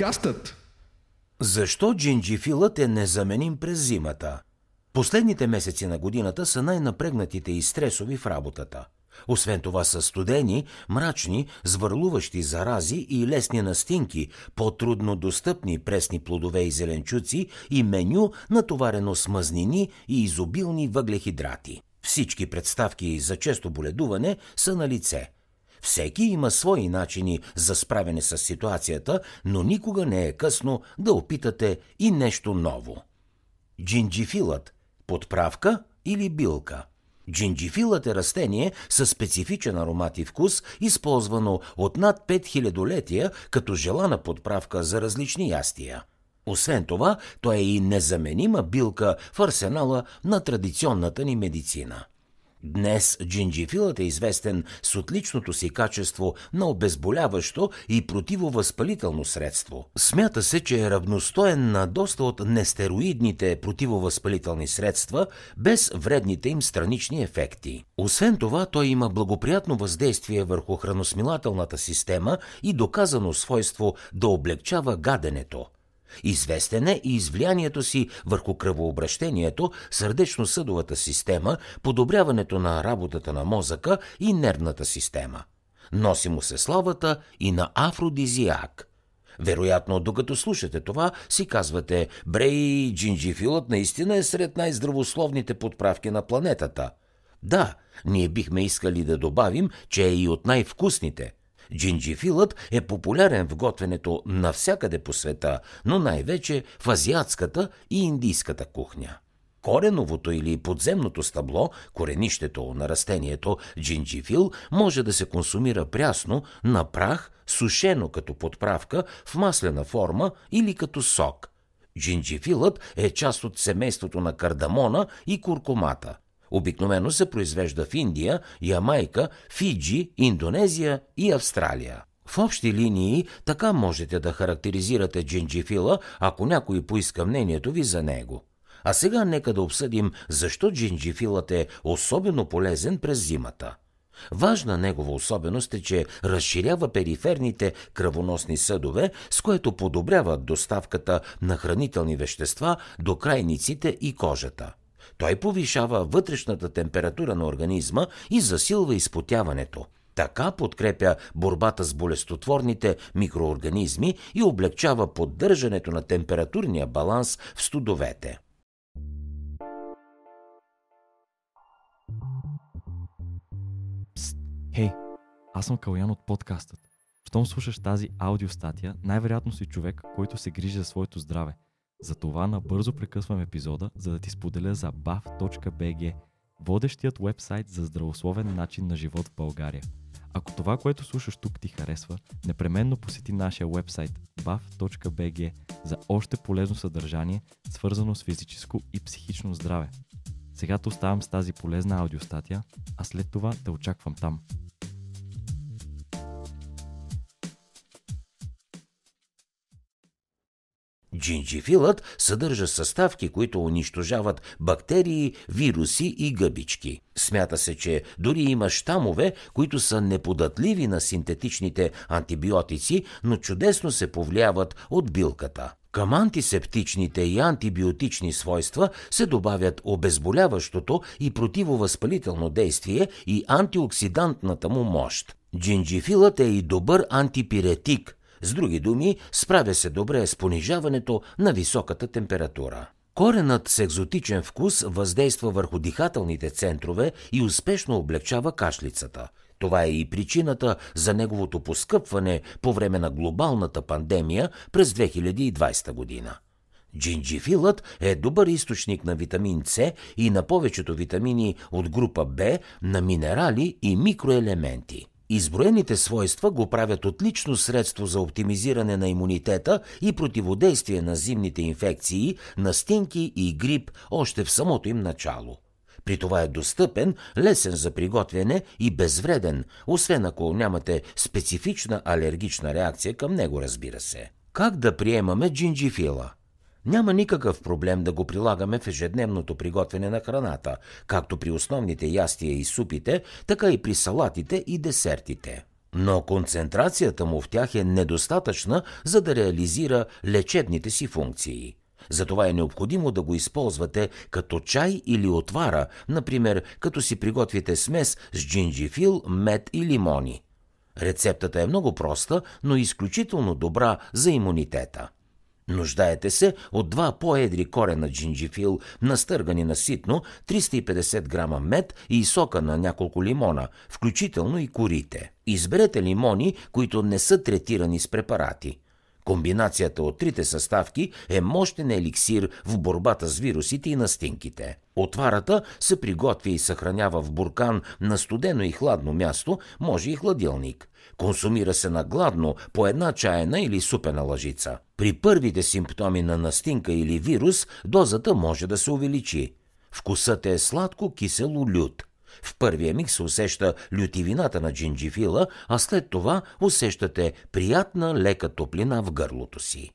Подкастът Защо джинджифилът е незаменим през зимата? Последните месеци на годината са най-напрегнатите и стресови в работата. Освен това са студени, мрачни, звърлуващи зарази и лесни настинки, по-трудно достъпни пресни плодове и зеленчуци и меню, натоварено с мазнини и изобилни въглехидрати. Всички представки за често боледуване са на лице – всеки има свои начини за справяне с ситуацията, но никога не е късно да опитате и нещо ново. Джинджифилът – подправка или билка – Джинджифилът е растение със специфичен аромат и вкус, използвано от над 5000 летия като желана подправка за различни ястия. Освен това, той е и незаменима билка в арсенала на традиционната ни медицина. Днес джинджифилът е известен с отличното си качество на обезболяващо и противовъзпалително средство. Смята се, че е равностоен на доста от нестероидните противовъзпалителни средства, без вредните им странични ефекти. Освен това, той има благоприятно въздействие върху храносмилателната система и доказано свойство да облегчава гаденето – Известен е и извлиянието си върху кръвообращението, сърдечно-съдовата система, подобряването на работата на мозъка и нервната система. Носи му се славата и на афродизиак. Вероятно, докато слушате това, си казвате, брей, джинджифилът наистина е сред най-здравословните подправки на планетата. Да, ние бихме искали да добавим, че е и от най-вкусните – Джинджифилът е популярен в готвенето навсякъде по света, но най-вече в азиатската и индийската кухня. Кореновото или подземното стъбло, коренището на растението джинджифил, може да се консумира прясно, на прах, сушено като подправка, в маслена форма или като сок. Джинджифилът е част от семейството на кардамона и куркумата – Обикновено се произвежда в Индия, Ямайка, Фиджи, Индонезия и Австралия. В общи линии така можете да характеризирате джинджифила, ако някой поиска мнението ви за него. А сега нека да обсъдим защо джинджифилът е особено полезен през зимата. Важна негова особеност е, че разширява периферните кръвоносни съдове, с което подобрява доставката на хранителни вещества до крайниците и кожата. Той повишава вътрешната температура на организма и засилва изпотяването. Така подкрепя борбата с болестотворните микроорганизми и облегчава поддържането на температурния баланс в студовете. Пст, хей, аз съм Калян от подкастът. Щом слушаш тази аудиостатия, най-вероятно си човек, който се грижи за своето здраве – затова набързо прекъсвам епизода, за да ти споделя за bav.bg, водещият вебсайт за здравословен начин на живот в България. Ако това, което слушаш тук ти харесва, непременно посети нашия вебсайт bav.bg за още полезно съдържание, свързано с физическо и психично здраве. Сега те оставам с тази полезна аудиостатия, а след това те очаквам там. Джинджифилът съдържа съставки, които унищожават бактерии, вируси и гъбички. Смята се, че дори има щамове, които са неподатливи на синтетичните антибиотици, но чудесно се повлияват от билката. Към антисептичните и антибиотични свойства се добавят обезболяващото и противовъзпалително действие и антиоксидантната му мощ. Джинджифилът е и добър антипиретик, с други думи, справя се добре с понижаването на високата температура. Коренът с екзотичен вкус въздейства върху дихателните центрове и успешно облегчава кашлицата. Това е и причината за неговото поскъпване по време на глобалната пандемия през 2020 година. Джинджифилът е добър източник на витамин С и на повечето витамини от група Б, на минерали и микроелементи. Изброените свойства го правят отлично средство за оптимизиране на имунитета и противодействие на зимните инфекции, настинки и грип още в самото им начало. При това е достъпен, лесен за приготвяне и безвреден, освен ако нямате специфична алергична реакция към него, разбира се. Как да приемаме джинджифила? Няма никакъв проблем да го прилагаме в ежедневното приготвяне на храната, както при основните ястия и супите, така и при салатите и десертите. но концентрацията му в тях е недостатъчна, за да реализира лечебните си функции. Затова е необходимо да го използвате като чай или отвара, например, като си приготвите смес с джинджифил, мед и лимони. Рецептата е много проста, но изключително добра за имунитета. Нуждаете се от два по-едри корена джинджифил, настъргани на ситно, 350 грама мед и сока на няколко лимона, включително и корите. Изберете лимони, които не са третирани с препарати. Комбинацията от трите съставки е мощен еликсир в борбата с вирусите и настинките. Отварата се приготвя и съхранява в буркан на студено и хладно място, може и хладилник. Консумира се на гладно по една чайна или супена лъжица. При първите симптоми на настинка или вирус дозата може да се увеличи. Вкусът е сладко-кисело-лют. В първия миг се усеща лютивината на джинджифила, а след това усещате приятна лека топлина в гърлото си.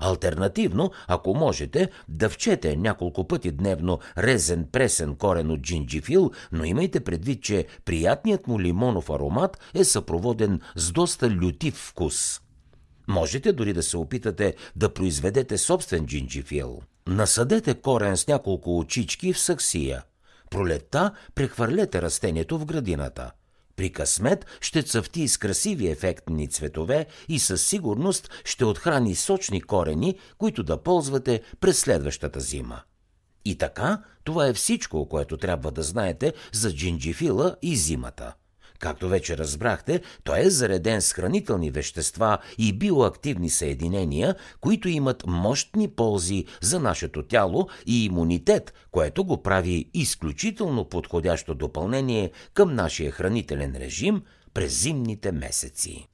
Альтернативно, ако можете, дъвчете няколко пъти дневно резен пресен корен от джинджифил, но имайте предвид, че приятният му лимонов аромат е съпроводен с доста лютив вкус. Можете дори да се опитате да произведете собствен джинджифил. Насадете корен с няколко очички в саксия. Пролетта прехвърлете растението в градината – при късмет ще цъфти с красиви ефектни цветове и със сигурност ще отхрани сочни корени, които да ползвате през следващата зима. И така, това е всичко, което трябва да знаете за джинджифила и зимата. Както вече разбрахте, той е зареден с хранителни вещества и биоактивни съединения, които имат мощни ползи за нашето тяло и имунитет, което го прави изключително подходящо допълнение към нашия хранителен режим през зимните месеци.